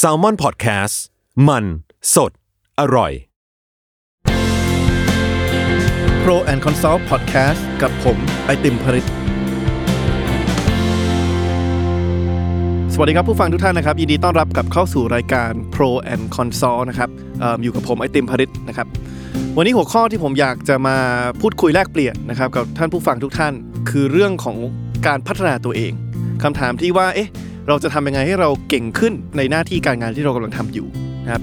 s a l ม o n PODCAST มัน สด อร่อย Pro and Consult Podcast กับผมไอติมผลิตสวัสดีครับผู้ฟังทุกท่านนะครับ ยินดีต้อนรับกับเข้าสู่รายการ Pro and Consult นะครับอออยู่กับผมไอติมผลิตนะครับ วันนี้หัวข้อที่ผมอยากจะมาพูดคุยแลกเปลี่ยนนะครับกับท่านผู้ฟังทุกท่าน คือเรื่องของการพัฒนาตัวเองคำถามที่ว่าเอ๊ะ เราจะทำยังไงให้เราเก่งขึ้นในหน้าที่การงานที่เรากำลังทำอยู่นะครับ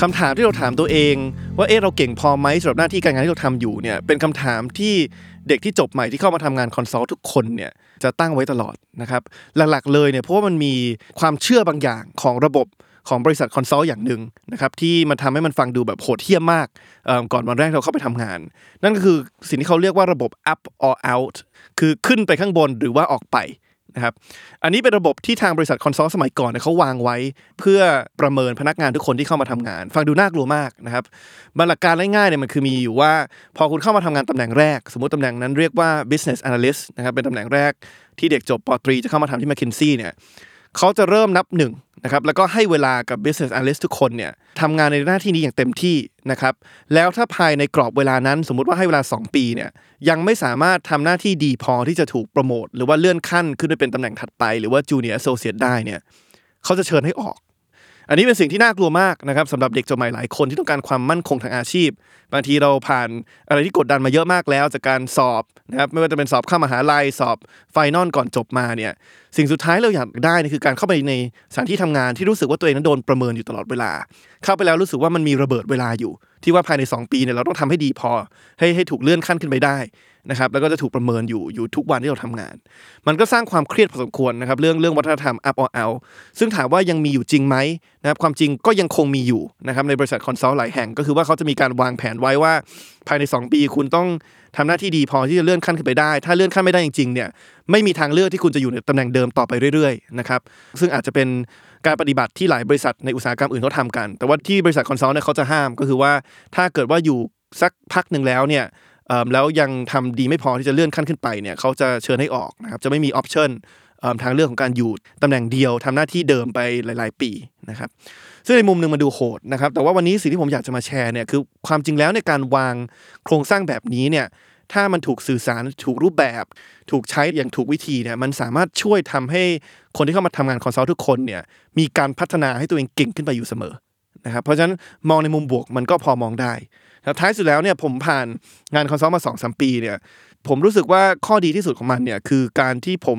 คำถามที่เราถามตัวเอง ว่าเอ๊ะเราเก่งพอไหมสำหรับหน้าที่การงานที่เราทำอยู่เนี่ยเป็นคำถามที่เด็กที่จบใหม่ที่เข้ามาทำงาน consult ทุกคนเนี่ยจะตั้งไว้ตลอดนะครับหลักๆเลยเนี่ยเพราะว่ามันมีความเชื่อบางอย่างของระบบของบริษัท consult อย่างหนึ่งนะครับที่มันทำให้มันฟังดูแบบโหดเหี้ยมมากก่อนวันแรกเราเข้าไปทำงาน นั่นก็คือสิ่งที่เขาเรียกว่าระบบ up or out คือขึ้นไปข้างบนหรือว่าออกไป นะครับอันนี้เป็นระบบที่ทางบริษัทคอนซัลท์สมัยก่อนเนี่ยเขาวางไว้ เพื่อประเมินพนักงานทุกคนที่เข้ามาทำงาน ฟังดูน่ากลัวมากนะครับบรรลักการง่ายๆเนี่ยมันคือมีอยู่ว่า พอคุณเข้ามาทำงานตำแหน่งแรก สมมติตำแหน่งนั้นเรียกว่า business analyst นะครับเป็นตำแหน่งแรกที่เด็กจบปตรีจะเข้ามาทำที่ McKinsey เนี่ยเขาจะเริ่มนับหนึ่ง นะครับแล้วก็ให้เวลากับ business analyst ทุกคนเนี่ยทำงานในหน้าที่นี้อย่างเต็มที่นะครับแล้วถ้าภายในกรอบเวลานั้นสมมุติว่าให้เวลา 2 ปีเนี่ยยังไม่สามารถทำหน้าที่ดีพอที่จะถูกโปรโมทหรือว่าเลื่อนขั้นขึ้นไปเป็นตำแหน่งถัดไป หรือว่า junior associate ได้เนี่ยเขาจะเชิญให้ออก อันนี้เป็นสิ่งที่น่ากลัวมากนะครับสำหรับเด็กจบใหม่หลายคนที่ต้องการความมั่นคงทางอาชีพ บางทีเราผ่านอะไรที่กดดันมาเยอะมากแล้วจากการสอบนะครับไม่ว่าจะเป็นสอบเข้ามหาลัยสอบไฟนอลก่อนจบมาเนี่ยสิ่งสุดท้ายเราอยากได้นี่คือการเข้าไปในสถานที่ทำงานที่รู้สึกว่าตัวเองนั้นโดนประเมินอยู่ตลอดเวลา เข้าไปแล้วรู้สึกว่ามันมีระเบิดเวลาอยู่ ที่ว่าภายใน 2 ปีเนี่ยเราต้องทำให้ดีพอ ให้ให้ถูกเลื่อนขั้นขึ้นไปได้นะครับแล้วก็จะถูกประเมินอยู่อยู่ทุกวันที่เราทำงาน มันก็สร้างความเครียดพอสมควรนะครับเรื่องเรื่องวัฒนธรรม up or out ซึ่งถามว่ายังมีอยู่จริงไหมนะครับความจริงก็ยังคงมีอยู่นะครับในบริษัท consult หลายแห่งก็คือว่าเขาจะมีการวางแผนไว้ว่าภายใน 2 ปีคุณต้อง ทำหน้าที่ดีพอที่จะเลื่อนขั้นขึ้นไปได้ ถ้าเลื่อนขั้นไม่ได้จริงๆเนี่ยไม่มีทางเลือกที่คุณจะอยู่ในตำแหน่งเดิมต่อไปเรื่อยๆนะครับซึ่งอาจจะเป็นการปฏิบัติที่หลายบริษัทในอุตสาหกรรมอื่นเขาทำกัน แต่ว่าที่บริษัท consult เนี่ยเขาจะห้ามก็คือว่าถ้าเกิดว่าอยู่สักพักหนึ่งแล้วเนี่ยแล้วยังทำดีไม่พอที่จะเลื่อนขั้นขึ้นไปเนี่ยเขาจะเชิญให้ออกนะครับจะไม่มี option ทางเรื่องของการอยู่ตำแหน่งเดียวทำหน้าที่เดิมไปหลาย ๆ ปีนะครับ ซึ่งในมุมหนึ่งมันดูโหดนะครับ แต่ว่าวันนี้สิ่งที่ผมอยากจะมาแชร์เนี่ยคือความจริงแล้วในการวางโครงสร้างแบบนี้เนี่ยถ้ามันถูกสื่อสารถูกรูปแบบ ถูกใช้อย่างถูกวิธีเนี่ยมันสามารถช่วยทำให้คนที่เข้ามาทำงาน consult ทุกคนเนี่ยมีการพัฒนาให้ตัวเองเก่งขึ้นไปอยู่เสมอนะครับเพราะฉะนั้นมองในมุมบวกมันก็พอมองได้แล้วท้ายสุดแล้วเนี่ยผมผ่านงาน consult มา 2 ปีเนี่ยผมรู้สึกว่าข้อดีที่สุดของมันเนี่ยคือการที่ผม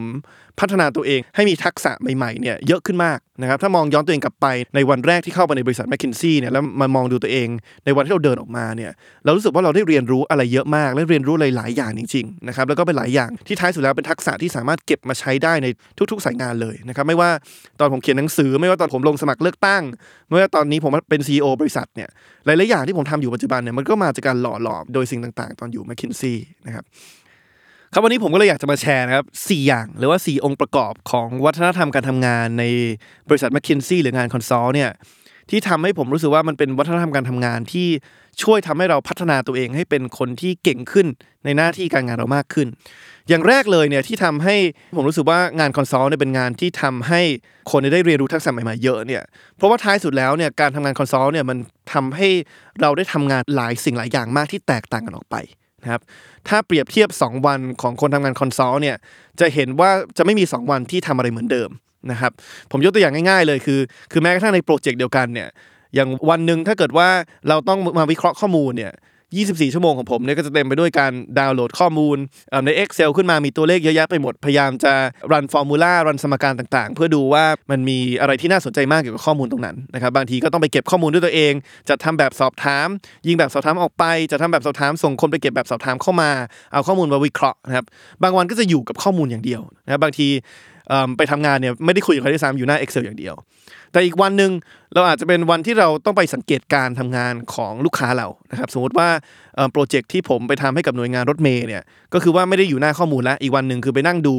พัฒนาตัวเองให้มีทักษะใหม่ๆเนี่ยเยอะขึ้นมากนะครับถ้ามองย้อนตัวเองกลับไปในวันแรกที่เข้าไปในบริษัท McKinsey เนี่ยแล้วมามองดูตัวเองในวันที่เราเดินออกมาเนี่ยเรารู้สึกว่าเราได้เรียนรู้อะไรเยอะมาก และเรียนรู้หลายอย่างจริงๆนะครับแล้วก็เป็นหลายอย่างที่ท้ายสุดแล้วเป็นทักษะที่สามารถเก็บมาใช้ได้ในทุก ๆ สายงานเลยนะครับไม่ว่าตอนผมเขียนหนังสือ ไม่ว่าตอนผมลงสมัครเลือกตั้ง ไม่ว่าตอนนี้ผมเป็น CEO บริษัทเนี่ยหลายๆอย่างที่ผมทำอยู่ปัจจุบันเนี่ยมันก็มาจากการหล่อหลอมโดยสิ่งต่างๆ ตอนอยู่แมคคินซี่นะครับ ครับวันนี้ผมก็เลยอยากจะมาแชร์นะครับ4อย่างหรือว่า4องค์ประกอบของวัฒนธรรมการทำงานในบริษัท m c k คินซี่หรืองานคอนซัลท์เนี่ยที่ทำให้ผมรู้สึกว่ามันเป็นวัฒนธรรมการทำงานที่ช่วยทำให้เราพัฒนาตัวเองให้เป็นคนที่เก่งขึ้นในหน้าที่การงานเรามากขึ้น อย่างแรกเลยเนี่ยที่ทำให้ผมรู้สึกว่างาน consult เนี่ยเป็นงานที่ทำให้คนได้เรียนรู้ทักษะใหม่ๆเยอะเนี่ยเพราะว่าท้ายสุดแล้วเนี่ยการทำงาน consult เนี่ยมันทำให้เราได้ทำงานหลายสิ่งหลายอย่างมากที่แตกต่างกันออกไป นะครับถ้าเปรียบเทียบ 2 วันของคนทำงาน consult เนี่ยจะเห็นว่าจะไม่มี 2 วันที่ทำอะไรเหมือนเดิมนะครับผมยกตัวอย่างง่ายๆเลยคือ คือแม้กระทั่งในโปรเจกต์เดียวกันเนี่ยอย่างวันหนึ่งถ้าเกิดว่าเราต้องมาวิเคราะห์ข้อมูลเนี่ย 24 ชั่วโมงของผมเนี่ยก็จะเต็มไปด้วยการดาวน์โหลดข้อมูลเอ่อใน Excel ขึ้นมามีตัวเลขเยอะแยะไปหมด พยายามจะรันฟอร์มูลารันสมการต่างๆ เพื่อดูว่ามันมีอะไรที่น่าสนใจมากเกี่ยวกับข้อมูลตรงนั้นนะครับบางทีก็ต้องไปเก็บข้อมูลด้วยตัวเอง จะทำแบบสอบถาม ยิงแบบสอบถามออกไป จะทำแบบสอบถามส่งคนไปเก็บแบบสอบถามเข้ามา เอาข้อมูลมาวิเคราะห์นะครับบางวันก็จะอยู่กับข้อมูลอย่างเดียวนะครับบางที ไปทำงานเนี่ยไม่ได้คุยกับใครด้วยซ้ำอยู่หน้า Excel อย่างเดียว แต่อีกวันหนึ่งเราอาจจะเป็นวันที่เราต้องไปสังเกตการทำงานของลูกค้าเรานะครับสมมติว่าโปรเจกต์ที่ผมไปทำให้กับหน่วยงานรถเมย์เนี่ยก็คือว่าไม่ได้อยู่หน้าข้อมูลแล้วอีกวันหนึ่งคือไปนั่งดู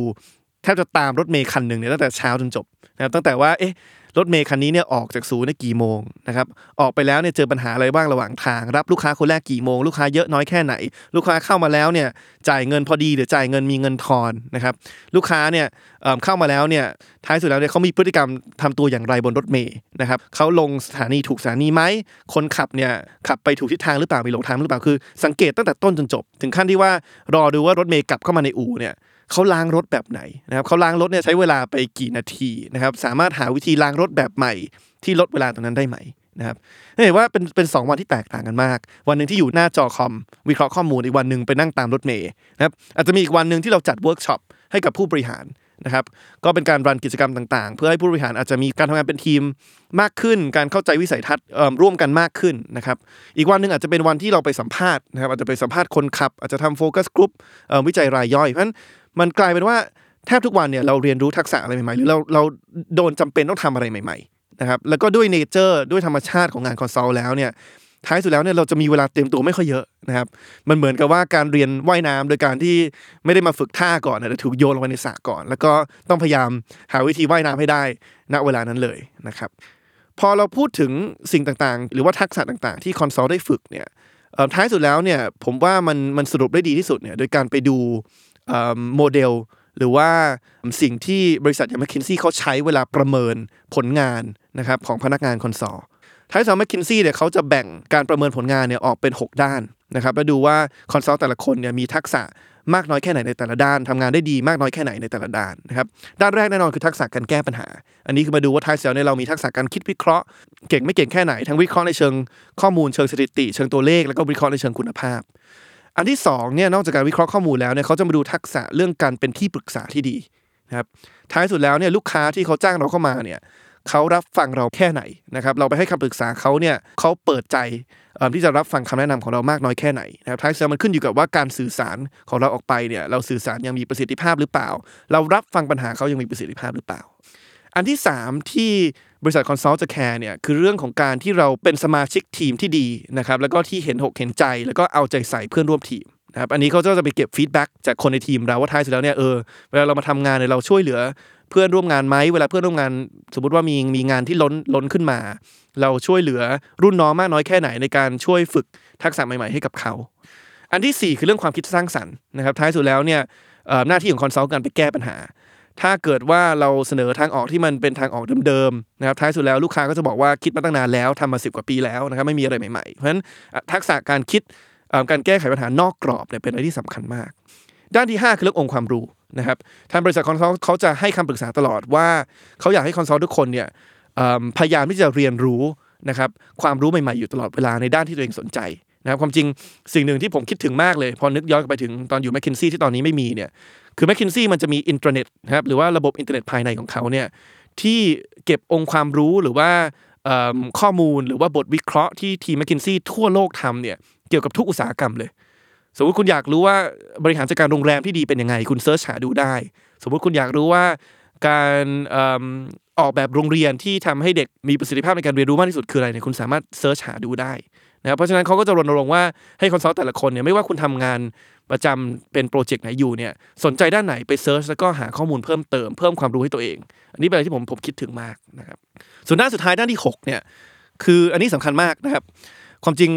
แทบจะตามรถเมย์คันหนึ่งเนี่ยตั้งแต่เช้าจนจบนะครับตั้งแต่ว่าเอ๊ะ รถเมย์คันนี้เนี่ยออกจากศูนย์กี่โมงนะครับออกไปแล้วเนี่ยเจอปัญหาอะไรบ้างระหว่างทาง รับลูกค้าคนแรกกี่โมง ลูกค้าเยอะน้อยแค่ไหน ลูกค้าเข้ามาแล้วเนี่ยจ่ายเงินพอดีหรือจ่ายเงินมีเงินทอนนะครับลูกค้าเนี่ยเเข้ามาแล้วเนี่ยท้ายสุดแล้วเนี่ยเขามีพฤติกรรมทำตัวอย่างไรบนรถเมย์นะครับเขาลงสถานีถูกสถานีไหมคนขับเนี่ยขับไปถูกทิศทางหรือเปล่ามีหลงทางหรือเปล่าคือ สังเกตตั้งแต่ต้นจนจบ ถึงขั้นที่ว่ารอดูว่ารถเมย์กลับเข้ามาในอู่เนี่ย เขาล้างรถแบบไหนนะครับเขาล้างรถเนี่ยใช้เวลาไปกี่นาทีนะครับ สามารถหาวิธีล้างรถแบบใหม่ ที่ลดเวลาตรงนั้นได้ไหมนะครับเห็นว่าเป็นเป็นสองวันที่แตกต่างกันมาก วันหนึ่งที่อยู่หน้าจอคอมวิเคราะห์ข้อมูลอีกวันหนึ่งไปนั่งตามรถเมล์นะครับอาจจะมีอีกวันหนึ่งที่เราจัดเวิร์กช็อปให้กับผู้บริหารนะครับก็เป็นการ run กิจกรรมต่างๆ เพื่อให้ผู้บริหารอาจจะมีการทำงานเป็นทีมมากขึ้น การเข้าใจวิสัยทัศน์ร่วมกันมากขึ้นนะครับอีกวันหนึ่งอาจจะเป็นวันที่เราไปสัมภาษณ์นะครับอาจจะไปสัมภาษณ์คนขับ อาจจะทำ focus group วิจัยรายย่อยเพราะฉะนั้นมันกลายเป็นว่าแทบทุกวันเนี่ยเราเรียนรู้ทักษะอะไรใหม่ๆหรือเราเราโดนจำเป็นต้องทำอะไรใหม่ๆนะครับแล้วก็ด้วย nature ด้วยธรรมชาติของงาน consult แล้วเนี่ยท้ายสุดแล้วเนี่ยเราจะมีเวลาเตรียมตัวไม่ค่อยเยอะนะครับมันเหมือนกับว่าการเรียนว่ายน้ำโดยการที่ไม่ได้มาฝึกท่าก่อนนะแต่ถูกโยนลงไปในสระก่อน แล้วก็ต้องพยายามหาวิธีว่ายน้ำให้ได้ณเวลานั้นเลยนะครับพอเราพูดถึงสิ่งต่างๆ หรือว่าทักษะต่างๆ ที่ consult ได้ฝึกเนี่ยท้ายสุดแล้วเนี่ยผมว่ามันมันสรุปได้ดีที่สุดเนี่ยโดยการไปดู โมเดล หรือว่าสิ่งที่บริษัทอย่าง m c k คินซี่เขาใช้เวลาประเมินผลงานนะครับของพนักงาน consult ท้ายสุด m c k คินซี่เนี่ยเขาจะแบ่งการประเมินผลงานเนี่ยออกเป็น 6 ด้านนะครับแล้วดูว่า consult แต่ละคนเนี่ยมีทักษะมากน้อยแค่ไหนในแต่ละด้านทำงานได้ดีมากน้อยแค่ไหนในแต่ละด้านนะครับด้านแรกแน่นอนคือทักษะการแก้ปัญหา อันนี้คือมาดูว่าท้ายสุดเนี่ยเรามีทักษะการคิดวิเคราะห์ เก่งไม่เก่งแค่ไหนทั้งวิเคราะห์ในเชิงข้อมูลเชิงสถิติ เชิงตัวเลขแล้วก็วิเคราะห์ในเชิงคุณภาพ อันที่สองเนี่ยนอกจากการวิเคราะห์ข้อมูลแล้วเนี่ยเขาจะมาดูทักษะเรื่องการเป็นที่ปรึกษาที่ดีนะครับท้ายสุดแล้วเนี่ยลูกค้าที่เขาจ้างเราเข้ามาเนี่ยเขารับฟังเราแค่ไหนนะครับเราไปให้คำปรึกษาเขาเนี่ยเขาเปิดใจที่จะรับฟังคำแนะนำของเรามากน้อยแค่ไหนนะครับท้ายสุดแล้วมันขึ้นอยู่กับว่าการสื่อสารของเราออกไปเนี่ยเราสื่อสารอย่างมีประสิทธิภาพหรือเปล่า เรารับฟังปัญหาเขาอย่างมีประสิทธิภาพหรือเปล่า อันที่ 3 ที่บริษัท consult จะแคร์เนี่ยคือเรื่องของการที่เราเป็นสมาชิกทีมที่ดีนะครับแล้วก็ที่เห็นอกเห็นใจ แล้วก็เอาใจใส่เพื่อนร่วมทีมนะครับอันนี้เขาจะไปเก็บ feedback จากคนในทีมเราว่าท้ายสุดแล้วเนี่ยเออเวลาเรามาทำงานเนี่ยเราช่วยเหลือเพื่อนร่วมงานไหมเวลาเพื่อนร่วมงาน สมมติว่ามีมีงานที่ล้นล้นขึ้นมา เราช่วยเหลือรุ่นน้องมากน้อยแค่ไหนในการช่วยฝึกทักษะใหม่ๆให้กับเขา อันที่ 4 คือเรื่องความคิดสร้างสรรค์นะครับท้ายสุดแล้วเนี่ยหน้าที่ของ consult การไปแก้ปัญหา ถ้าเกิดว่าเราเสนอทางออกที่มันเป็นทางออกเดิมๆนะครับท้ายสุดแล้วลูกค้าก็จะบอกว่าคิดมาตั้งนานแล้วทำมาสิบกว่าปีแล้วนะครับไม่มีอะไรใหม่ๆ เพราะฉะนั้นทักษะการคิดการแก้ไขปัญหานอกกรอบเนี่ยเป็นอะไรที่สำคัญมาก ด้านที่ 5 คือเรื่ององค์ความรู้นะครับทางบริษัท consult เขาจะให้คำปรึกษาตลอดว่าเขาอยากให้ consult ทุกคนเนี่ยพยายามที่จะเรียนรู้นะครับความรู้ใหม่ๆอยู่ตลอดเวลาในด้านที่ตัวเองสนใจนะครับความจริงสิ่งหนึ่งที่ผมคิดถึงมากเลย พอนึกย้อนไปถึงตอนอยู่ McKinsey ที่ตอนนี้ไม่มีเนี่ย คือ McKinsey มันจะมีอินเทอร์เน็ตนะครับหรือว่าระบบอินเทอร์เน็ตภายในของเขาเนี่ยที่เก็บองค์ความรู้หรือว่าข้อมูลหรือว่าบทวิเคราะห์ที่ทีม McKinsey ทั่วโลกทำเนี่ยเกี่ยวกับทุกอุตสาหกรรมเลย สมมติคุณอยากรู้ว่าบริหารจัดการโรงแรมที่ดีเป็นยังไง คุณ search หาดูได้ สมมติคุณอยากรู้ว่าการออกแบบโรงเรียนที่ทำให้เด็กมีประสิทธิภาพในการเรียนรู้มากที่สุดคืออะไรเนี่ยคุณสามารถ search หาดูได้ นะครับเพราะฉะนั้นเขาก็จะรณรงค์ว่าให้ consult แต่ละคนเนี่ยไม่ว่าคุณทำงานประจำเป็นโปรเจกต์ไหนอยู่เนี่ยสนใจด้านไหนไป search แล้วก็หาข้อมูลเพิ่มเติมเพิ่มความรู้ให้ตัวเอง อันนี้เป็นอะไรที่ผมผมคิดถึงมากนะครับส่วนด้านสุดท้ายด้านที่หกเนี่ยคืออันนี้สำคัญมากนะครับ ความจริง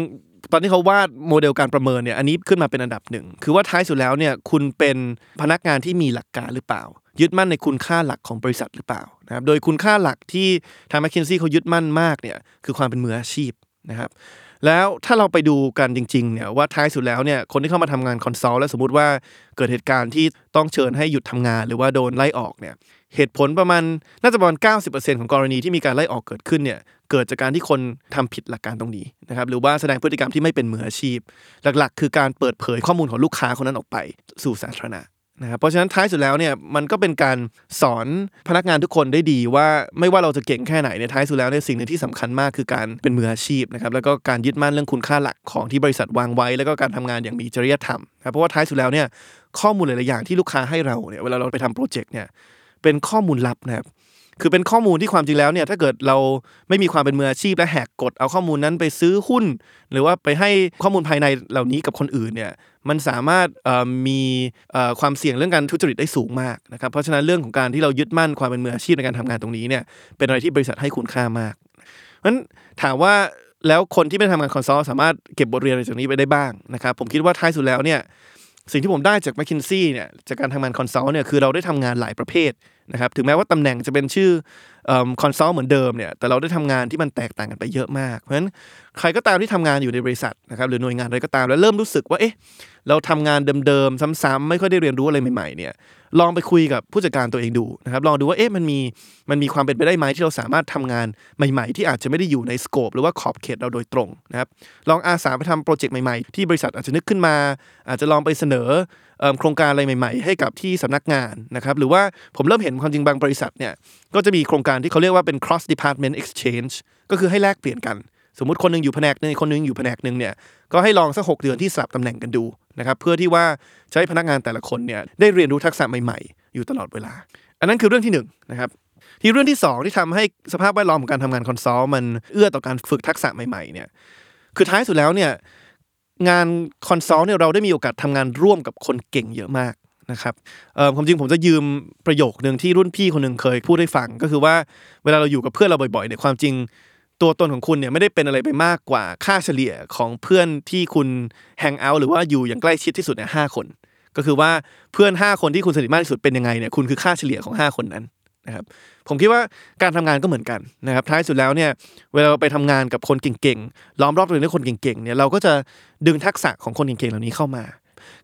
ตอนที่เขาวาดโมเดลการประเมินเนี่ยอันนี้ขึ้นมาเป็นอันดับหนึ่งคือว่าท้ายสุดแล้วเนี่ยคุณเป็นพนักงานที่มีหลักการหรือเปล่า ยึดมั่นในคุณค่าหลักของบริษัทหรือเปล่านะครับโดยคุณค่าหลักที่ทาง McKinsey เขายึดมั่นมากเนี่ยคือความเป็นมืออาชีพนะครับ แล้วถ้าเราไปดูกันจริงๆเนี่ยว่าท้ายสุดแล้วเนี่ยคนที่เข้ามาทำงาน consult แล้วสมมติว่าเกิดเหตุการณ์ที่ต้องเชิญให้หยุดทำงาน หรือว่าโดนไล่ออกเนี่ยเหตุผลประมาณน่าจะประมาณ 90%ของกรณีที่มีการไล่ออกเกิดขึ้นเนี่ยเกิดจากการที่คนทำผิดหลักการตรงนี้นะครับหรือว่าแสดงพฤติกรรมที่ไม่เป็นมืออาชีพ หลักๆ คือการเปิดเผยข้อมูลของลูกค้าคนนั้นออกไปสู่สาธารณะ นะครับเพราะฉะนั้นท้ายสุดแล้วเนี่ยมันก็เป็นการสอนพนักงานทุกคนได้ดีว่าไม่ว่าเราจะเก่งแค่ไหนในยท้ายสุดแล้วเนี่ยสิ่งหนึ่งที่สำคัญมากคือการเป็นมืออาชีพนะครับแล้วก็การยึดมั่นเรื่องคุณค่าหลักของที่บริษัทวางไว้ แล้วก็การทำงานอย่างมีจริยธรรมนะครับเพราะว่าท้ายสุดแล้วเนี่ยข้อมูลหลายๆอย่างที่ลูกค้าให้เราเนี่ยเวลาเราไปทำโปรเจกต์เนี่ยเป็นข้อมูลลับนะครับ คือเป็นข้อมูลที่ความจริงแล้วเนี่ยถ้าเกิดเราไม่มีความเป็นมืออาชีพและแหกกฎเอาข้อมูลนั้นไปซื้อหุ้น หรือว่าไปให้ข้อมูลภายในเหล่านี้กับคนอื่นเนี่ยมันสามารถมีความเสี่ยงเรื่องการทุจริตได้สูงมากนะครับเพราะฉะนั้นเรื่องของการที่เรายึดมั่นความเป็นมืออาชีพในการทำงานตรงนี้เนี่ยเป็นอะไรที่บริษัทให้คุณค่ามากเพราะฉะนั้นถามว่าแล้วคนที่ไม่ทำงาน consult สามารถเก็บบทเรียนจากนี้ไปได้บ้างนะครับผมคิดว่าท้ายสุดแล้วเนี่ยสิ่งที่ผมได้จาก m c k คินซี่เนี่ยจากการทำงาน consult เนี่ยคือเราได้ทำงานหลายประเภท นะครับถึงแม้ว่าตำแหน่งจะเป็นชื่อ consult เหมือนเดิมเนี่ยแต่เราได้ทำงานที่มันแตกต่างกันไปเยอะมาก เพราะฉะนั้นใครก็ตามที่ทำงานอยู่ในบริษัทนะครับหรือหน่วยงานอะไรก็ตามแล้วเริ่มรู้สึกว่าเอ๊ะเราทำงานเดิมๆซ้ำๆไม่ค่อยได้เรียนรู้อะไรใหม่ๆเนี่ย ลองไปคุยกับผู้จัดการตัวเองดูนะครับลองดูว่าเอ๊ะมันมีมันมีความเป็นไปได้ไหมที่เราสามารถทำงานใหม่ๆ ที่อาจจะไม่ได้อยู่ใน scope หรือว่าขอบเขตเราโดยตรงนะครับลองอาสาไปทำโปรเจกต์ใหม่ๆ ที่บริษัทอาจจะนึกขึ้นมา อาจจะลองไปเสนอโครงการอะไรใหม่ๆ ให้กับที่สำนักงานนะครับหรือว่าผมเริ่มเห็นความจริงบางบริษัทเนี่ยก็จะมีโครงการที่เขาเรียกว่าเป็น cross department exchange ก็คือให้แลกเปลี่ยนกัน สมมติคนนึงอยู่แผนกนึงคนนึงอยู่แผนกนึงเนี่ยก็ให้ลองสักหเดือนที่สลับตำแหน่งกันดู นะครับเพื่อที่ว่าใช้พนักงานแต่ละคนเนี่ยได้เรียนรู้ทักษะใหม่ๆ อยู่ตลอดเวลา อันนั้นคือเรื่องที่1นนะครับที่เรื่องที่ 2 ที่ทำให้สภาพแวดล้อมของการทำงาน consult มันเอื้อต่อการฝึกทักษะใหม่ๆเนี่ยคือท้ายสุดแล้วเนี่ยงาน consult เนี่ยเราได้มีโอกาสทำงานร่วมกับคนเก่งเยอะมากนะครับความจริงผมจะยืมประโยคหนึ่งที่รุ่นพี่คนหนึ่งเคยพูดให้ฟังก็คือว่าเวลาเราอยู่กับเพื่อนเราบ่อยๆเนี่ยความจริง ตัวตนของคุณเนี่ยไม่ได้เป็นอะไรไปมากกว่าค่าเฉลี่ยของเพื่อนที่คุณ hang out หรือว่าอยู่อย่างใกล้ชิดที่สุดเนี่ยห้าคน ก็คือว่าเพื่อน 5 คนที่คุณสนิทมากที่สุดเป็นยังไงเนี่ยคุณคือค่าเฉลี่ยของ 5 คนนั้นนะครับผมคิดว่าการทำงานก็เหมือนกันนะครับท้ายสุดแล้วเนี่ยเวลาเราไปทำงานกับคนเก่งๆล้อมรอบตัวเองด้วยคนเก่งๆเนี่ยเราก็จะดึงทักษะของคนเก่งๆเหล่านี้เข้ามา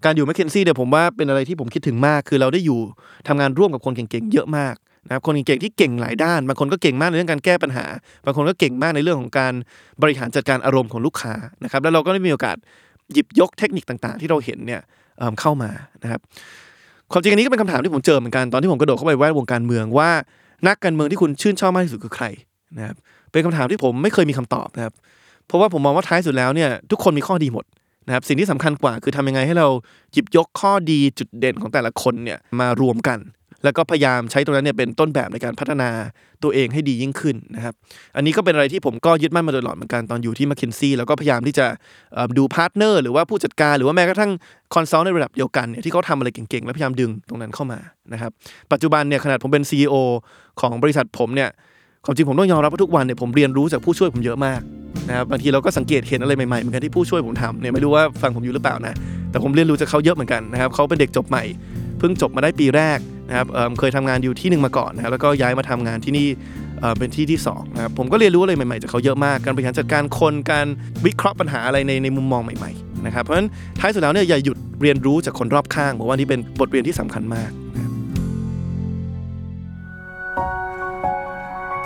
การอยู่แมคเคนซี่เนี่ยผมว่าเป็นอะไรที่ผมคิดถึงมาก คือเราได้อยู่ทำงานร่วมกับคนเก่งๆ เยอะมาก นะครับคนเก่งที่เก่งหลายด้าน บางคนก็เก่งมากในเรื่องการแก้ปัญหา บางคนก็เก่งมากในเรื่องของการบริหารจัดการอารมณ์ของลูกค้านะครับ แล้วเราก็ได้มีโอกาสหยิบยกเทคนิคต่างๆ ที่เราเห็นเนี่ยเข้ามานะครับ ความจริงอันนี้ก็เป็นคำถามที่ผมเจอเหมือนกันตอนที่ผมกระโดดเข้าไปแวดวงการเมืองว่า นักการเมืองที่คุณชื่นชอบมากที่สุดคือใครนะครับ เป็นคำถามที่ผมไม่เคยมีคำตอบนะครับ เพราะว่าผมมองว่าท้ายสุดแล้วเนี่ยทุกคนมีข้อดีหมดนะครับสิ่งที่สำคัญกว่าคือทำยังไงให้เราหยิบยกข้อดีจุดเด่นของแต่ละคนเนี่ยมารวมกัน แล้วก็พยายามใช้ตรงนั้นเนี่ยเป็นต้นแบบในการพัฒนาตัวเองให้ดียิ่งขึ้นนะครับ อันนี้ก็เป็นอะไรที่ผมก็ยึดมั่นมาโดยตลอดเหมือนกันตอนอยู่ที่ม c k เคนซี่แล้วก็พยายามที่จะดู partner หรือว่าผู้จัดการหรือว่าแม้กระทั่ง consult ในระดับเดียวกันเนี่ยที่เขาทำอะไรเก่งๆ แล้วพยายามดึงตรงนั้นเข้ามานะครับ ปัจจุบันเนี่ยขนาดผมเป็น CEO ของบริษัทผมเนี่ยความจริงผมต้องยอมรับว่าทุกวันเนี่ยผมเรียนรู้จากผู้ช่วยผมเยอะมากนะครับบางทีเราก็สังเกตเห็นอะไรใหม่ๆเหมือนกันที่ผู้ช่วยผมทำเนี่ยไม่รู้ว่าฟังผมอยู่หรือเปล่านะแต่ผมเรียนรู้จากเขาเยอะเหมือนกันนะครับเขาเป็นเด็กจบใหม่ เพิ่งจบมาได้ปีแรกนะครับเคยทำงานอยู่ที่หนึ่งมาก่อนนะครับแล้วก็ย้ายมาทำงานที่นี่เป็นที่ที่2นะครับผมก็เรียนรู้อะไรใหม่ๆจากเขาเยอะมากการบริหารจัดการคนการวิเคราะห์ปัญหาอะไรในในมุมมองใหม่ๆนะครับเพราะฉะนั้นท้ายสุดแล้วเนี่ยอย่าหยุดเรียนรู้จากคนรอบข้างผมว่านี่เป็นบทเรียนที่สำคัญมาก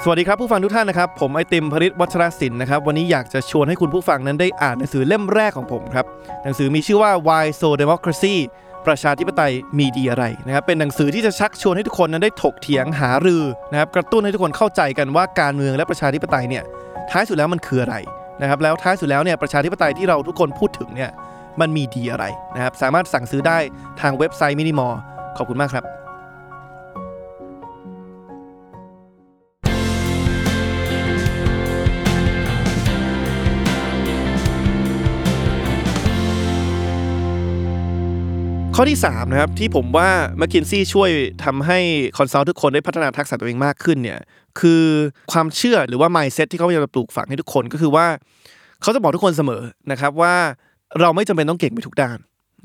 สวัสดีครับผู้ฟังทุกท่านนะครับ ผมไอติมพริตวัชรศิลป์นะครับ วันนี้อยากจะชวนให้คุณผู้ฟังนั้นได้อ่านหนังสือเล่มแรกของผมครับ หนังสือมีชื่อว่า Why So Democracy ประชาธิปไตยมีดีอะไรนะครับเป็นหนังสือที่จะชักชวนให้ทุกคนนั้นได้ถกเถียงหารือนะครับกระตุ้นให้ทุกคนเข้าใจกันว่าการเมืองและประชาธิปไตยเนี่ยท้ายสุดแล้วมันคืออะไรนะครับแล้วท้ายสุดแล้วเนี่ยประชาธิปไตยที่เราทุกคนพูดถึงเนี่ยมันมีดีอะไรนะครับสามารถสั่งซื้อได้ทางเว็บไซต์มินิมอลขอบคุณมากครับ ข้อที่3นะครับที่ผมว่า m c k คินซี่ช่วยทำให้คอนซัลท์ทุกคนได้พัฒนาทักษะตัวเองมากขึ้นเนี่ยคือความเชื่อหรือว่า mindset ที่เขาพยายามปลูกฝังให้ทุกคนก็คือว่า เขาจะบอกทุกคนเสมอนะครับว่าเราไม่จำเป็นต้องเก่งไปทุกด้าน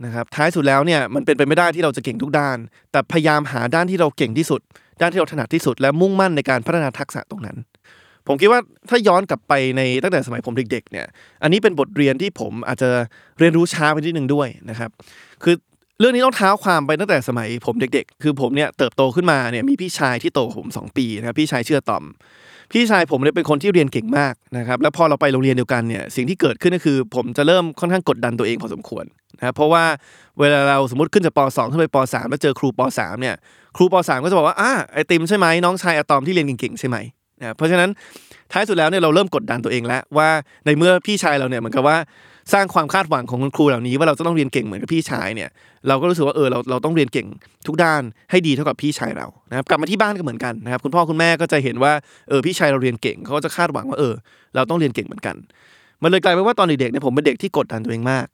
นะครับท้ายสุดแล้วเนี่ยมันเป็นไปไม่ได้ที่เราจะเก่งทุกด้าน แต่พยายามหาด้านที่เราเก่งที่สุด ด้านที่เราถนัดที่สุด และมุ่งมั่นในการพัฒนาทักษะตรงนั้น ผมคิดว่าถ้าย้อนกลับไปในตั้งแต่สมัยผมเด็กๆเนี่ยอันนี้เป็นบทเรียนที่ผมอาจจะเรียนรู้ช้าไปนิดนึงด้วยนะครับคือ เรื่องนี้ต้องเท้าความไปตั้งแต่สมัยผมเด็กๆ คือผมเนี่ยเติบโตขึ้นมาเนี่ยมีพี่ชายที่โตผม2ปีนะครับพี่ชายเชื่อตอม พี่ชายผมเนี่ยเป็นคนที่เรียนเก่งมากนะครับแล้วพอเราไปโรงเรียนเดียวกันเนี่ยสิ่งที่เกิดขึ้นก็คือ ผมจะเริ่มค่อนข้างกดดันตัวเองพอสมควรนะครับเพราะว่าเวลาเราสมมติขึ้นจากป .2 ขึ้นไปป .3 แล้วเจอครูป .3 เนี่ยครูป .3 ก็จะบอกว่าอ่าไอติมใช่ไหมน้องชายอะตอมที่เรียนเก่งๆใช่ไหมนะเพราะฉะนั้นท้ายสุดแล้วเนี่ยเราเริ่มกดดันตัวเองแล้วว่าในเมื่อพี่ชายเราเนี่ยเหมือนกับว่า สร้างความคาดหวังของคุณครูเหล่านี้ว่าเราจะต้องเรียนเก่งเหมือนกับพี่ชายเนี่ย เราก็รู้สึกว่าเออเราเราต้องเรียนเก่งทุกด้านให้ดีเท่ากับพี่ชายเรานะครับกลับมาที่บ้านก็เหมือนกันนะครับคุณพ่อคุณแม่ก็จะเห็นว่าเออพี่ชายเราเรียนเก่งเขาก็จะคาดหวังว่าเออ เราต้องเรียนเก่งเหมือนกัน มันเลยกลายเป็นว่าตอนเด็กๆเนี่ยผมเป็นเด็กที่กดดันตัวเองมาก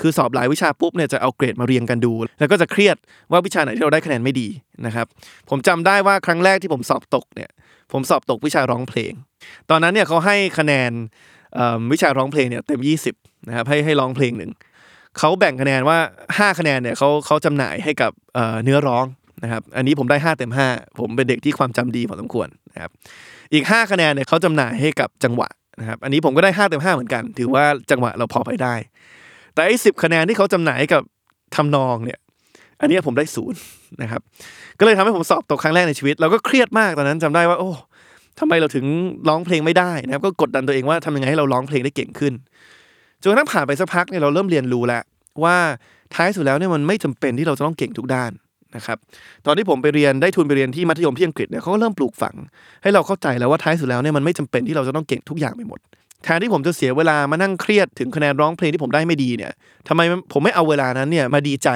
คือสอบหลายวิชาปุ๊บเนี่ยจะเอาเกรดมาเรียงกันดู แล้วก็จะเครียดว่าวิชาไหนที่เราได้คะแนนไม่ดีนะครับผมจำได้ว่าครั้งแรกที่ผมสอบตกเนี่ยผมสอบตกวิชาร้องเพลง ตอนนั้นเนี่ยเขาให้คะแนน วิชาร้องเพลงเนี่ยเต็ม 20นะครับให้ให้ร้องเพลงหนึ่งเขาแบ่งคะแนนว่า 5 คะแนนเนี่ยเขาเขาจำหน่ายให้กับเนื้อร้องนะครับอันนี้ผมได้ 5 เต็ม 5 ผมเป็นเด็กที่ความจำดีพอสมควรนะครับอีก 5 คะแนนเนี่ยเขาจำหน่ายให้กับจังหวะนะครับอันนี้ผมก็ได้ 5 เต็ม 5 เหมือนกัน ถือว่าจังหวะเราพอไปได้ แต่ไอ้สิคะแนนที่เขาจำหน่ายให้กับทำนองเนี่ยอันนี้ผมได้ศูนย์นะครับก็เลยทำให้ผมสอบตกครั้งแรกในชีวิต เราก็เครียดมากตอนนั้นจำได้ว่าโอ้ ทำไมเราถึงร้องเพลงไม่ได้นะครับ ก็กดดันตัวเองว่าทำยังไงให้เราร้องเพลงได้เก่งขึ้นจนกระทั่งผ่านไปสักพักเนี่ยเราเริ่มเรียนรู้แล้วว่าท้ายสุดแล้วเนี่ยมันไม่จำเป็นที่เราจะต้องเก่งทุกด้านนะครับตอนที่ผมไปเรียนได้ทุนไปเรียนที่มัธยมที่อังกฤษเนี่ยเขาก็เริ่มปลูกฝัง ให้เราเข้าใจแล้วว่าท้ายสุดแล้วเนี่ยมันไม่จำเป็นที่เราจะต้องเก่งทุกอย่างไปหมดแทนที่ผมจะเสียเวลามานั่งเครียดถึงคะแนนร้องเพลงที่ผมได้ไม่ดีเนี่ยทำไมผมไม่เอาเวลานั้นเนี่ยมาดีใจ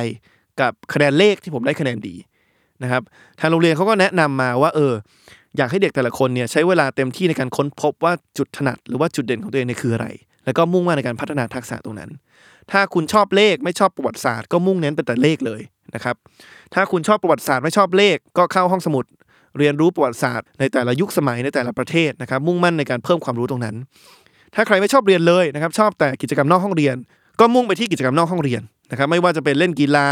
กับคะแนนเลขที่ผมได้คะแนนดีนะครับทางโรงเรียนเขาก็แนะนำมาว่าเออ อยากให้เด็กแต่ละคนเนี่ยใช้เวลาเต็มที่ในการค้นพบว่าจุดถนัดหรือว่าจุดเด่นของตัวเองเนี่ยคืออะไร แล้วก็มุ่งมั่นในการพัฒนาทักษะตรงนั้น ถ้าคุณชอบเลขไม่ชอบประวัติศาสตร์ก็มุ่งเน้นไปแต่เลขเลยนะครับ ถ้าคุณชอบประวัติศาสตร์ไม่ชอบเลขก็เข้าห้องสมุด เรียนรู้ประวัติศาสตร์ในแต่ละยุคสมัยในแต่ละประเทศนะครับ มุ่งมั่นในการเพิ่มความรู้ตรงนั้น ถ้าใครไม่ชอบเรียนเลยนะครับชอบแต่กิจกรรมนอกห้องเรียน ก็มุ่งไปที่กิจกรรมนอกห้องเรียนนะครับ ไม่ว่าจะเป็นเล่นกีฬา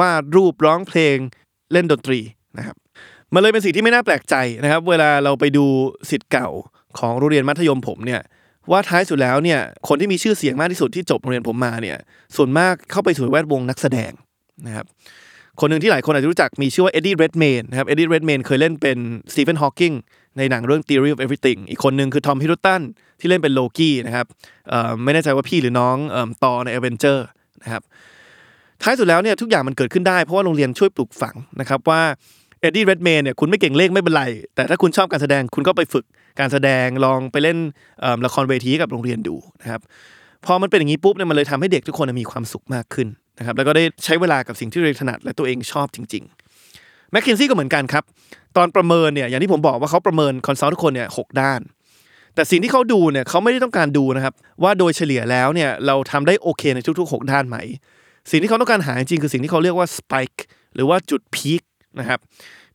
วาดรูปร้องเพลงเล่นดนตรีนะครับ มันเลยเป็นสิ่งที่ไม่น่าแปลกใจนะครับ เวลาเราไปดูศิษย์เก่าของโรงเรียนมัธยมผมเนี่ยว่าท้ายสุดแล้วเนี่ยคนที่มีชื่อเสียงมากที่สุดที่จบโรงเรียนผมมาเนี่ยส่วนมากเข้าไปสู่แวดวงนักแสดงนะครับคนหนึ่งที่หลายคนอาจจะรู้จักมีชื่อว่า Eddie Redmayne นะครับ Eddie Redmayne เคยเล่นเป็นStephen Hawking ในหนังเรื่อง Theory of Everything อีกคนหนึ่งคือ Tom Hiddleston ที่เล่นเป็นโลกี้นะครับไม่แน่ใจว่าพี่หรือน้องต่อในเอเวนเจอร์นะครับท้ายสุดแล้วเนี่ยทุกอย่างมันเกิดขึ้นได้เพราะว่าโรงเรียนช่วยปลูกฝังนะครับว่า Eddie Redmayne เนี่ยคุณไม่เก่งเลขไม่เป็นไร แต่ถ้าคุณชอบการแสดงคุณก็ไปฝึกการแสดงลองไปเล่นละครเวทีกับโรงเรียนดูนะครับพอมันเป็นอย่างนี้ปุ๊บเนี่ยมันเลยทำให้เด็กทุกคนมีความสุขมากขึ้นนะครับแล้วก็ได้ใช้เวลากับสิ่งที่เรียนถนัดและตัวเองชอบจริงๆ McKinsey ก็เหมือนกันครับ ตอนประเมินเนี่ยอย่างที่ผมบอกว่าเขาประเมิน consult ทุกคนเนี่ยหกด้าน แต่สิ่งที่เขาดูเนี่ยเขาไม่ได้ต้องการดูนะครับว่าโดยเฉลี่ยแล้วเนี่ยเราทำได้โอเคในทุกๆ 6 ด้านไหม สิ่งที่เขาต้องการหาจริงคือสิ่งที่เขาเรียกว่า spike หรือว่าจุด peak นะครับ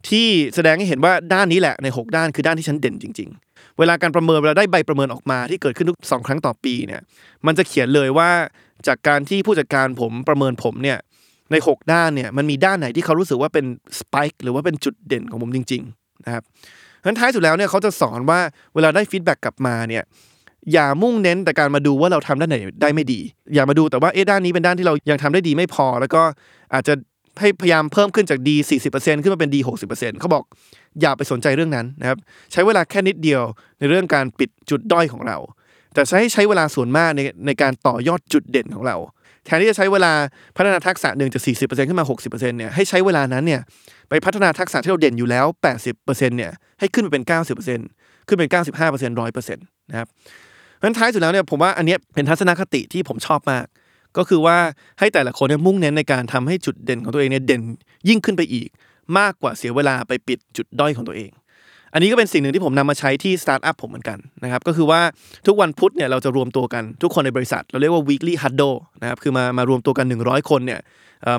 ที่แสดงให้เห็นว่าด้านนี้แหละใน 6 ด้านคือด้านที่ฉันเด่นจริง ๆ เวลาการประเมินเวลาได้ใบประเมินออกมาที่เกิดขึ้นทุกสองครั้งต่อปีเนี่ยมันจะเขียนเลยว่าจากการที่ผู้จัดการผมประเมินผมเนี่ยใน 6 ด้านเนี่ยมันมีด้านไหนที่เขารู้สึกว่าเป็น spike หรือว่าเป็นจุดเด่นของผมจริงๆนะครับเพราะฉะนั้นท้ายสุดแล้วเนี่ยเขาจะสอนว่าเวลาได้ feedback กลับมาเนี่ยอย่ามุ่งเน้นแต่การมาดูว่าเราทำด้านไหนได้ไม่ดี อย่ามาดูแต่ว่าเอ๊ะด้านนี้เป็นด้านที่เรายังทำได้ดีไม่พอ แล้วก็อาจจะ ให้พยายามเพิ่มขึ้นจากดี40%ขึ้นมาเป็นดี60%เขาบอกอย่าไปสนใจเรื่องนั้นนะครับใช้เวลาแค่นิดเดียวในเรื่องการปิดจุดด้อยของเรา แต่ใช้ใช้เวลาส่วนมากในในการต่อยอดจุดเด่นของเรา แทนที่จะใช้เวลาพัฒนาทักษะหนึ่งจาก 40%ขึ้นมา 60%เนี่ยให้ใช้เวลานั้นเนี่ยไปพัฒนาทักษะที่เราเด่นอยู่แล้ว 80%เนี่ยให้ขึ้นไปเป็น 90%ขึ้นเป็น 95% 100%นะครับเพราะฉะนั้นท้ายสุดแล้วเนี่ยผมว่าอันนี้เป็นทัศนคติที่ผมชอบมาก ก็คือว่าให้แต่ละคนเนี่ยมุ่งเน้นในการทำให้จุดเด่นของตัวเองเนี่ยเด่นยิ่งขึ้นไปอีก มากกว่าเสียเวลาไปปิดจุดด้อยของตัวเอง อันนี้ก็เป็นสิ่งหนึ่งที่ผมนำมาใช้ที่สตาร์ทอัพผมเหมือนกันนะครับก็คือว่าทุกวันพุธเนี่ยเราจะรวมตัวกันทุกคนในบริษัท เราเรียกว่า weekly huddle นะครับคือมามารวมตัวกัน 100 คนเนี่ย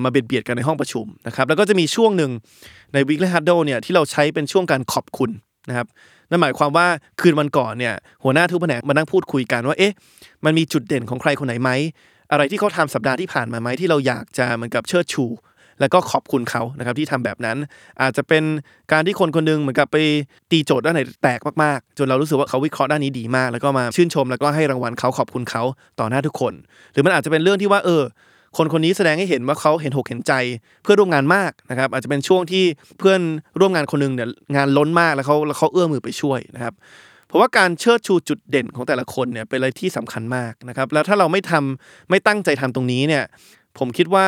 มาเบียดเบียดกันในห้องประชุมนะครับแล้วก็จะมีช่วงหนึ่งใน weekly huddle เนี่ยที่เราใช้เป็นช่วงการขอบคุณนะครับนั่นหมายความว่าคืนวันก่อนเนี่ยหัวหน้าทุกแผนกมานั่งพูดคุยกันว่าเอ๊ะมันมีจุดเด่นของใครคนไหนไหม อะไรที่เขาทำสัปดาห์ที่ผ่านมาไหมที่เราอยากจะเหมือนกับเชิดชู แล้วก็ขอบคุณเขานะครับที่ทำแบบนั้น อาจจะเป็นการที่คนคนนึงเหมือนกับไปตีโจทย์ด้านไหนแตกมากๆ จนเรารู้สึกว่าเขาวิเคราะห์ด้านนี้ดีมาก แล้วก็มาชื่นชม แล้วก็ให้รางวัลเขาขอบคุณเขาต่อหน้าทุกคน หรือมันอาจจะเป็นเรื่องที่ว่าเออคนคนนี้แสดงให้เห็นว่าเขาเห็นหกเห็นใจเพื่อร่วมงานมากนะครับอาจจะเป็นช่วงที่เพื่อนร่วมงานคนนึงเนี่ยงานล้นมากแล้วเขาแล้วเขาเอื้อมมือไปช่วยนะครับ เพราะว่าการเชิดชูจุดเด่นของแต่ละคนเนี่ยเป็นอะไรที่สำคัญมากนะครับ แล้วถ้าเราไม่ทำไม่ตั้งใจทำตรงนี้เนี่ยผมคิดว่า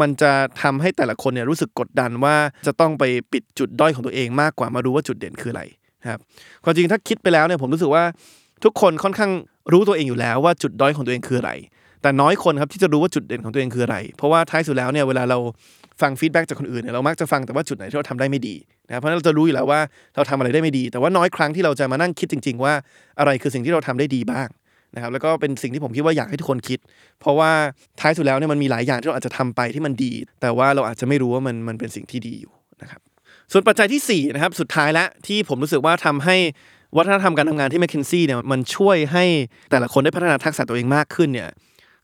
มันจะทำให้แต่ละคนเนี่ยรู้สึกกดดันว่าจะต้องไปปิดจุดด้อยของตัวเองมากกว่ามารู้ว่าจุดเด่นคืออะไรครับความจริงถ้าคิดไปแล้วเนี่ยผมรู้สึกว่าทุกคนค่อนข้างรู้ตัวเองอยู่แล้วว่าจุดด้อยของตัวเองคืออะไร แต่น้อยคนครับที่จะรู้ว่าจุดเด่นของตัวเองคืออะไร เพราะว่าท้ายสุดแล้วเนี่ยเวลาเรา ฟังฟีดแบ็กจากคนอื่นเนี่ยเรามักจะฟังแต่ว่าจุดไหนที่เราทำได้ไม่ดีนะครับเพราะนั้นเราจะรู้อยู่แล้วว่าเราทำอะไรได้ไม่ดี แต่ว่าน้อยครั้งที่เราจะมานั่งคิดจริง ๆ ว่าอะไรคือสิ่งที่เราทำได้ดีบ้างนะครับแล้วก็เป็นสิ่งที่ผมคิดว่าอยากให้ทุกคนคิด เพราะว่าท้ายสุดแล้วเนี่ยมันมีหลายอย่างที่เราอาจจะทำไปที่มันดี แต่ว่าเราอาจจะไม่รู้ว่ามันมันเป็นสิ่งที่ดีอยู่นะครับส่วนปัจจัยที่4นะครับสุดท้ายแล้วที่ผมรู้สึกว่าทำให้วัฒนธรรมการทำงานที่ m c k เคนซี่เนี่ยมันช่วยให้แต่ละคนได้พัฒนาทักษะตัวเองมากขึ้นเนี่ย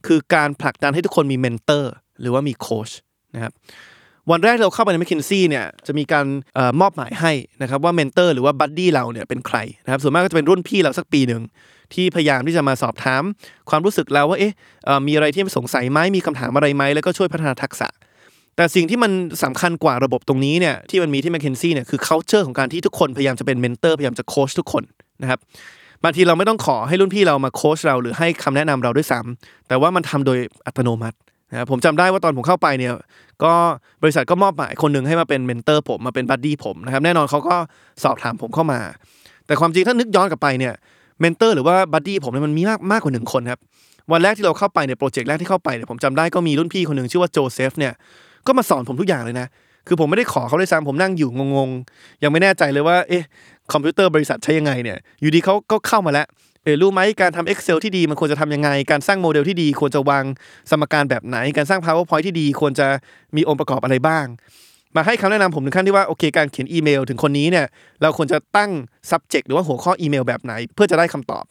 คือการผลักดันให้ทุกคนมี mentor หรือว่ามีโค้ช นะครับวันแรกเราเข้าไปใน m c k เคนซี่เนี่ยจะมีการออมอบหมายให้นะครับว่า mentor หรือว่า buddy เราเนี่ยเป็นใครนะครับส่วนมากก็จะเป็นรุ่นพี่เราสักปีหนึ่งที่พยายามที่จะมาสอบถามความรู้สึกเราว่าเอ๊ะมีอะไรที่สงสัยไหมมีคำถามอะไรไหมแล้วก็ช่วยพัฒนาทักษะ แต่สิ่งที่มันสำคัญกว่าระบบตรงนี้เนี่ยที่มันมีที่ m c k เคนซี่เนี่ยคือ culture ของการที่ทุกคนพยายามจะเป็น mentor พยายามจะโค้ชทุกคนนะครับบางทีเราไม่ต้องขอให้รุ่นพี่เรามาโค้ชเราหรือให้คำแนะนำเราด้วยซ้ำแต่ว่ามันทำโดยอัตโนมัติ นะผมจำได้ว่าตอนผมเข้าไปเนี่ยก็บริษัทก็มอบหมายคนหนึ่งให้มาเป็น mentor ผมมาเป็น buddy ผมนะครับแน่นอนเขาก็สอบถามผมเข้ามา แต่ความจริงถ้านึกย้อนกลับไปเนี่ย mentor หรือว่า buddy ผมเนี่ยมันมีมากมากกว่าหนึ่งคนครับวันแรกที่เราเข้าไปเนี่ย project แรกที่เข้าไปเนี่ยผมจำได้ก็มีรุ่นพี่คนหนึ่งชื่อว่าโจเซฟเนี่ยก็มาสอนผมทุกอย่างเลยนะคือผมไม่ได้ขอเขาด้วยซ้ำผมนั่งอยู่งงๆยังไม่แน่ใจเลยว่าเอ๊ะคอมพิวเตอร์บริษัทใช้ยังไงเนี่ยอยู่ดีเขาก็เข้ามาแล้ว เออรู้ไหมการทำ Excel ที่ดีมันควรจะทำยังไง การสร้างโมเดลที่ดีควรจะวางสมการแบบไหน การสร้าง PowerPoint ที่ดีควรจะมีองค์ประกอบอะไรบ้าง มาให้คำแนะนำผมถึงขั้นที่ว่าโอเคการเขียนอีเมล ถึงคนนี้เนี่ยเราควรจะตั้ง subject หรือว่าหัวข้ออีเมลแบบไหน เพื่อจะได้คำตอบ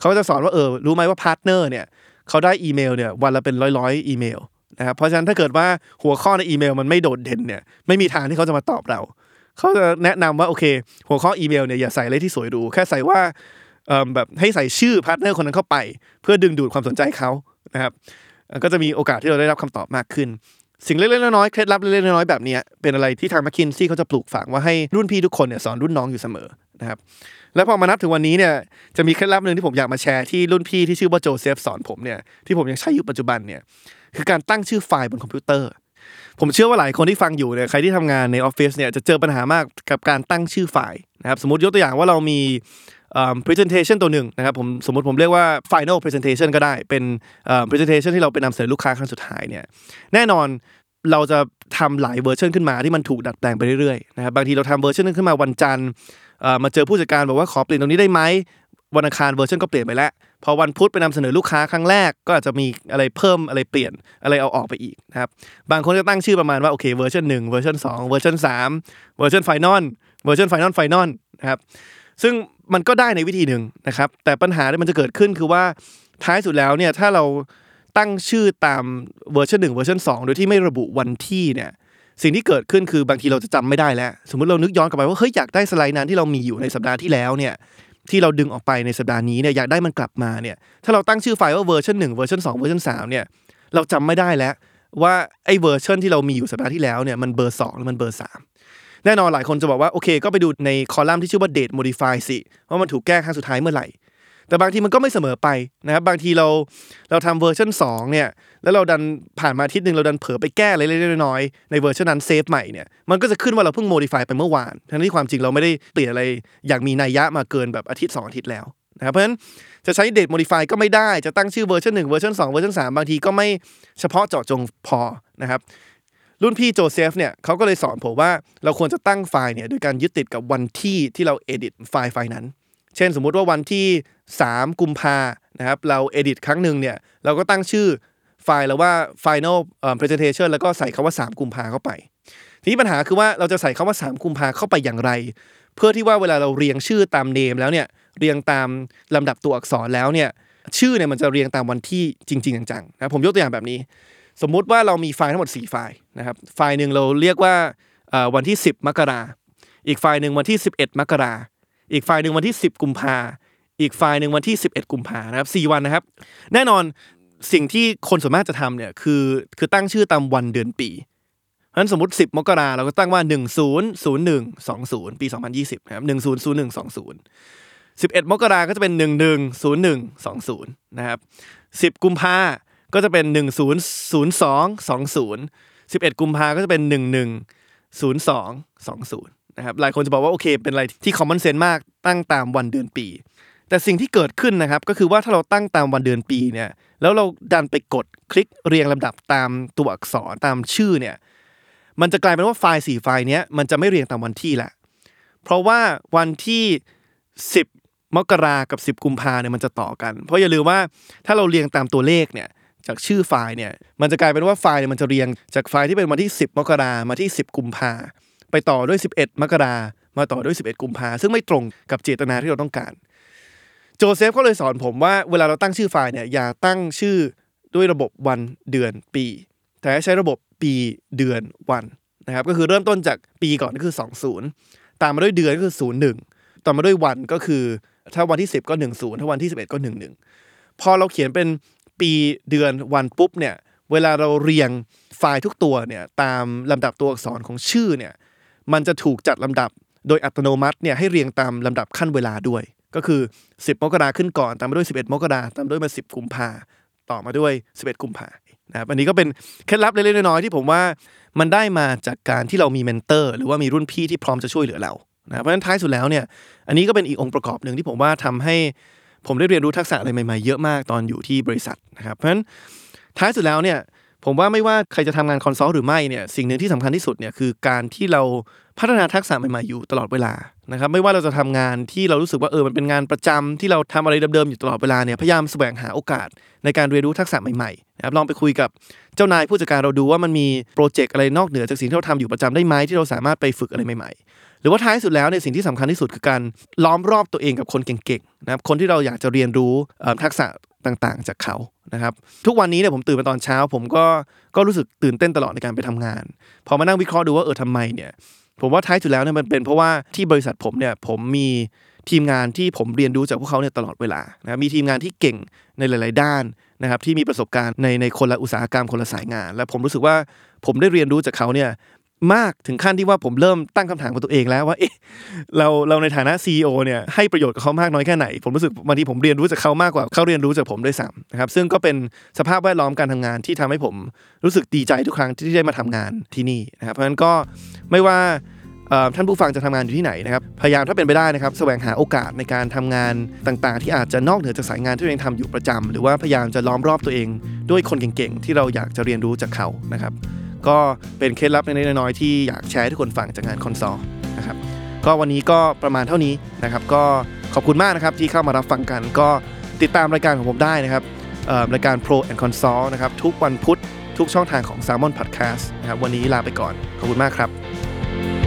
เขาจะสอนว่าเออรู้ไหมว่า partner เนี่ยเขาได้อีเมลเนี่ยวันละเป็นร้อยๆอีเมลนะครับเพราะฉะนั้นถ้าเกิดว่าหัวข้อในอีเมลมันไม่โดดเด่นเนี่ยไม่มีทางที่เขาจะมาตอบเรา เขาจะแนะนำว่าโอเค หัวข้ออีเมลเนี่ยอย่าใส่อะไรที่สวยหรูแค่ใส่ว่า แบบให้ใส่ชื่อ partner คนนั้นเข้าไป เพื่อดึงดูดความสนใจเขานะครับก็จะมีโอกาสที่เราได้รับคำตอบมากขึ้น สิ่งเล็กๆน้อยๆเคล็ดลับเล็กๆน้อยๆแบบนี้เป็นอะไรที่ทาง m c k คินซี่เขาจะปลูกฝังว่าให้รุ่นพี่ทุกคนเนี่ยสอนรุ่นน้องอยู่เสมอนะครับแล้วพอมานับถึงวันนี้เนี่ยจะมีเคล็ดลับหนึ่งที่ผมอยากมาแชร์ที่รุ่นพี่ที่ชื่อว่าโจเซฟสอนผมเนี่ยที่ผมยังใช้อยู่ปัจจุบันเนี่ยคือการตั้งชื่อไฟล์บนคอมพิวเตอร์ ผมเชื่อว่าหลายคนที่ฟังอยู่เนี่ยใครที่ทำงานในออฟฟิศเนี่ยจะเจอปัญหามากกับการตั้งชื่อไฟล์นะครับสมมติยกตัวอย่างว่าเรามี presentation ตัวหนึ่งนะครับผมสมมติผมเรียกว่า final presentation ก็ได้เป็นอ่อ presentation ที่เราไปนำเสนอลูกค้าครั้งสุดท้ายเนี่ยแน่นอนเราจะทำหลายเวอร์ชันขึ้นมาที่มันถูกดัดแปลงไปเรื่อยๆนะครับบางทีเราทำเวอร์ชันนึงขึ้นมาวันจันทร์อ่อมาเจอผู้จัดการบอกว่าขอเปลี่ยนตรงนี้ได้ไหมวันอังคารเวอร์ชันก็เปลี่ยนไปแล้วพอวันพุธไปนำเสนอลูกค้าครั้งแรกก็อาจจะมีอะไรเพิ่มอะไรเปลี่ยนอะไรเอาออกไปอีกนะครับบางคนก็ตั้งชื่อประมาณว่าโอเคเวอร์ชันหนึ่งเวอร์ชันสองเวอร์ชันสามเวอร์ชัน final เวอร์ชัน final final นะครับ ซึ่งมันก็ได้ในวิธีหนึ่งนะครับ แต่ปัญหาที่มันจะเกิดขึ้นคือว่าท้ายสุดแล้วเนี่ยถ้าเราตั้งชื่อตามเวอร์ชันหนึ่งเวอร์ชันสองโดยที่ไม่ระบุวันที่เนี่ยสิ่งที่เกิดขึ้นคือบางทีเราจะจำไม่ได้แล้ว สมมติเรานึกย้อนกลับไปว่าเฮ้ยอยากได้สไลด์นั้นที่เรามีอยู่ในสัปดาห์ที่แล้วเนี่ยที่เราดึงออกไปในสัปดาห์นี้เนี่ยอยากได้มันกลับมาเนี่ยถ้าเราตั้งชื่อไฟล์ว่าเวอร์ชันหนึ่งเวอร์ชันสองเวอร์ชันสามเนี่ยเราจำไม่ได้แล้วว่าไอ้เวอร์ชันที่เรามีอยู่สัปดาห์ที่แล้วเนี่ยมันเบอร์สองหรือมันเบอร์สาม แน่นอนหลายคนจะบอกว่าโอเค ก็ไปดูในคอลัมน์ที่ชื่อว่า date modify สิว่ามันถูกแก้ครั้งสุดท้ายเมื่อไหร่แต่บางทีมันก็ไม่เสมอไปนะครับบางทีเราเราทำเวอร์ชัน2เนี่ยแล้วเราดันผ่านมาอาทิตย์หนึ่งเราดันเผลอไปแก้อะไรเล็กๆน้อยๆในเวอร์ชันนั้น save ใหม่เนี่ยมันก็จะขึ้นว่าเราเพิ่ง modify ไปเมื่อวานทั้งที่ความจริงเราไม่ได้เปลี่ยนอะไรอย่างมีนัยยะมาเกินแบบอาทิตย์ 2 อาทิตย์แล้วนะครับเพราะฉะนั้นจะใช้ date modify ก็ไม่ได้จะตั้งชื่อเวอร์ชัน1เวอร์ชัน2เวอร์ชัน3บางทีก็ไม่เฉพาะเจาะจงพอนะครับ รุ่นพี่โจเซฟเนี่ยเขาก็เลยสอนผมว่าเราควรจะตั้งไฟล์เนี่ยโดยการยึดติดกับวันที่ที่เรา edit ไฟล์ไฟล์นั้น เช่นสมมุติว่าวันที่ 3 กุมภานะครับเรา edit ครั้งหนึ่งเนี่ยเราก็ตั้งชื่อไฟล์แล้วว่า final presentation แล้วก็ใส่คำว่า 3 กุมภาเข้าไป ทีนี้ปัญหาคือว่าเราจะใส่คำว่า 3 กุมภาเข้าไปอย่างไร เพื่อที่ว่าเวลาเราเรียงชื่อตาม name แล้วเนี่ยเรียงตามลำดับตัวอักษรแล้วเนี่ยชื่อเนี่ยมันจะเรียงตามวันที่จริง ๆ จังๆนะผมยกตัวอย่างแบบนี้ สมมุติว่าเรามีไฟล์ทั้งหมด 4 ไฟล์นะครับ ไฟล์หนึ่งเราเรียกว่าวันที่ 10 มกราอีกไฟล์หนึ่งวันที่ 11 มกราอีกไฟล์หนึ่งวันที่ 10 กุมภาอีกไฟล์หนึ่งวันที่ 11 กุมภานะครับ 4 วันนะครับ แน่นอนสิ่งที่คนส่วนมากจะทำเนี่ยคือคือตั้งชื่อตามวันเดือนปีเพราะฉะนั้นสมมติ 10 มกราเราก็ตั้งว่า 100120 ปี 2020นะครับ100120 11 มกราก็จะเป็น 110120นะครับ10 กุมภา ก็จะเป็น 100220 11 กุมภาก็จะเป็น 110220นะครับหลายคนจะบอกว่าโอเค เป็นอะไรที่ common sense มากตั้งตามวันเดือนปี แต่สิ่งที่เกิดขึ้นนะครับก็คือว่าถ้าเราตั้งตามวันเดือนปีเนี่ยแล้วเราดันไปกดคลิกเรียงลำดับตามตัวอักษรตามชื่อเนี่ยมันจะกลายเป็นว่าไฟล์สี่ไฟล์เนี้ยมันจะไม่เรียงตามวันที่ละเพราะว่าวันที่ 10 มกรากับ 10 กุมภาเนี่ยมันจะต่อกัน เพราะอย่าลืมว่าถ้าเราเรียงตามตัวเลขเนี่ย จากชื่อไฟล์เนี่ยมันจะกลายเป็นว่าไฟล์เนี่ยมันจะเรียงจากไฟล์ที่เป็นวันที่ 10 มกรามาที่ 10 กุมภาไปต่อด้วย 11 มกรามาต่อด้วย 11 กุมภาซึ่งไม่ตรงกับเจตนาที่เราต้องการ โจเซฟก็เลยสอนผมว่าเวลาเราตั้งชื่อไฟล์เนี่ยอย่าตั้งชื่อด้วยระบบวันเดือนปี แต่ให้ใช้ระบบปีเดือนวันนะครับก็คือเริ่มต้นจากปีก่อนก็คือ 20 ตามมาด้วยเดือนก็คือ 01 ต่อมาด้วยวันก็คือ ถ้าวันที่ 10 ก็ 10 ถ้าวันที่ 11 ก็ 11 พอเราเขียนเป็น ปีเดือนวันปุ๊บเนี่ยเวลาเราเรียงไฟล์ทุกตัวเนี่ยตามลำดับตัวอักษรของชื่อเนี่ยมันจะถูกจัดลำดับโดยอัตโนมัติเนี่ยให้เรียงตามลำดับขั้นเวลาด้วย ก็คือ 10 มกราขึ้นก่อน ตามมาด้วย 11 มกราตามด้วยมา 10 กุมภาต่อมาด้วย 11 กุมภานะครับอันนี้ก็เป็นเคล็ดลับเล็กๆน้อยๆที่ผมว่ามันได้มาจากการที่เรามี mentor หรือว่ามีรุ่นพี่ที่พร้อมจะช่วยเหลือเรานะเพราะฉะนั้นท้ายสุดแล้วเนี่ยอันนี้ก็เป็นอีกองค์ประกอบหนึ่งที่ผมว่าทำให้ ผมได้เรียนรู้ทักษะอะไรใหม่ๆเยอะมากตอนอยู่ที่บริษัทนะครับเพราะฉะนั้นท้ายสุดแล้วเนี่ยผมว่าไม่ว่าใครจะทำงาน consult หรือไม่เนี่ยสิ่งหนึ่งที่สำคัญที่สุดเนี่ยคือการที่เราพัฒนาทักษะใหม่ๆอยู่ตลอดเวลานะครับไม่ว่าเราจะทำงานที่เรารู้สึกว่าเออมันเป็นงานประจำที่เราทำอะไรเดิมๆอยู่ตลอดเวลาเนี่ยพยายามแสวงหาโอกาสในการเรียนรู้ทักษะใหม่ๆนะครับลองไปคุยกับเจ้านายผู้จัดการเราดูว่ามันมีโปรเจกต์อะไรนอกเหนือจากสิ่งที่เราทำอยู่ประจำได้ไหมที่เราสามารถไปฝึกอะไรใหม่ๆ หรือว่าท้ายสุดแล้วเนี่ยสิ่งที่สำคัญที่สุดคือการล้อมรอบตัวเองกับคนเก่งๆนะครับคนที่เราอยากจะเรียนรู้ทักษะต่างๆ จากเขานะครับทุกวันนี้เนี่ยผมตื่นมาตอนเช้า ผมก็ก็รู้สึกตื่นเต้นตลอดในการไปทำงาน พอมานั่งวิเคราะห์ดูว่าเออทำไมเนี่ยผมว่าท้ายสุดแล้วเนี่ยมันเป็นเพราะว่าที่บริษัทผมเนี่ยผมมีทีมงานที่ผมเรียนรู้จากพวกเขาเนี่ยตลอดเวลานะมีทีมงานที่เก่งในหลาย ๆ ด้านนะครับที่มีประสบการณ์ในในคนละอุตสาหกรรมคนละสายงาน และผมรู้สึกว่าผมได้เรียนรู้จากเขาเนี่ย มากถึงขั้นที่ว่าผมเริ่มตั้งคำถามกับตัวเองแล้วว่าเอ๊ะเราเราในฐานะ CEO เนี่ยให้ประโยชน์กับเขามากน้อยแค่ไหน ผมรู้สึกบางทีผมเรียนรู้จากเขามากกว่าเขาเรียนรู้จากผมด้วยซ้ำนะครับซึ่งก็เป็นสภาพแวดล้อมการทำงานที่ทำให้ผมรู้สึกดีใจทุกครั้งที่ได้มาทำงานที่นี่นะครับเพราะฉะนั้นก็ไม่ว่าท่านผู้ฟังจะทำงานอยู่ที่ไหนนะครับ พยายามถ้าเป็นไปได้นะครับแสวงหาโอกาสในการทำงานต่างๆ ที่อาจจะนอกเหนือจากสายงานที่ตัวเองทำอยู่ประจำหรือว่าพยายามจะล้อมรอบตัวเอง ด้วยคนเก่งๆ ที่เราอยากจะเรียนรู้จากเขานะครับ ก็เป็นเคล็ดลับเล็กๆน้อยๆที่อยากแชร์ให้ทุกคนฟังจากงานคอนซอลนะครับก็วันนี้ก็ประมาณเท่านี้นะครับ ก็ขอบคุณมากนะครับที่เข้ามารับฟังกัน ก็ติดตามรายการของผมได้นะครับรายการ Pro and Console นะครับทุกวันพุธทุกช่องทางของ Salmon Podcast นะครับวันนี้ลาไปก่อน ขอบคุณมากครับ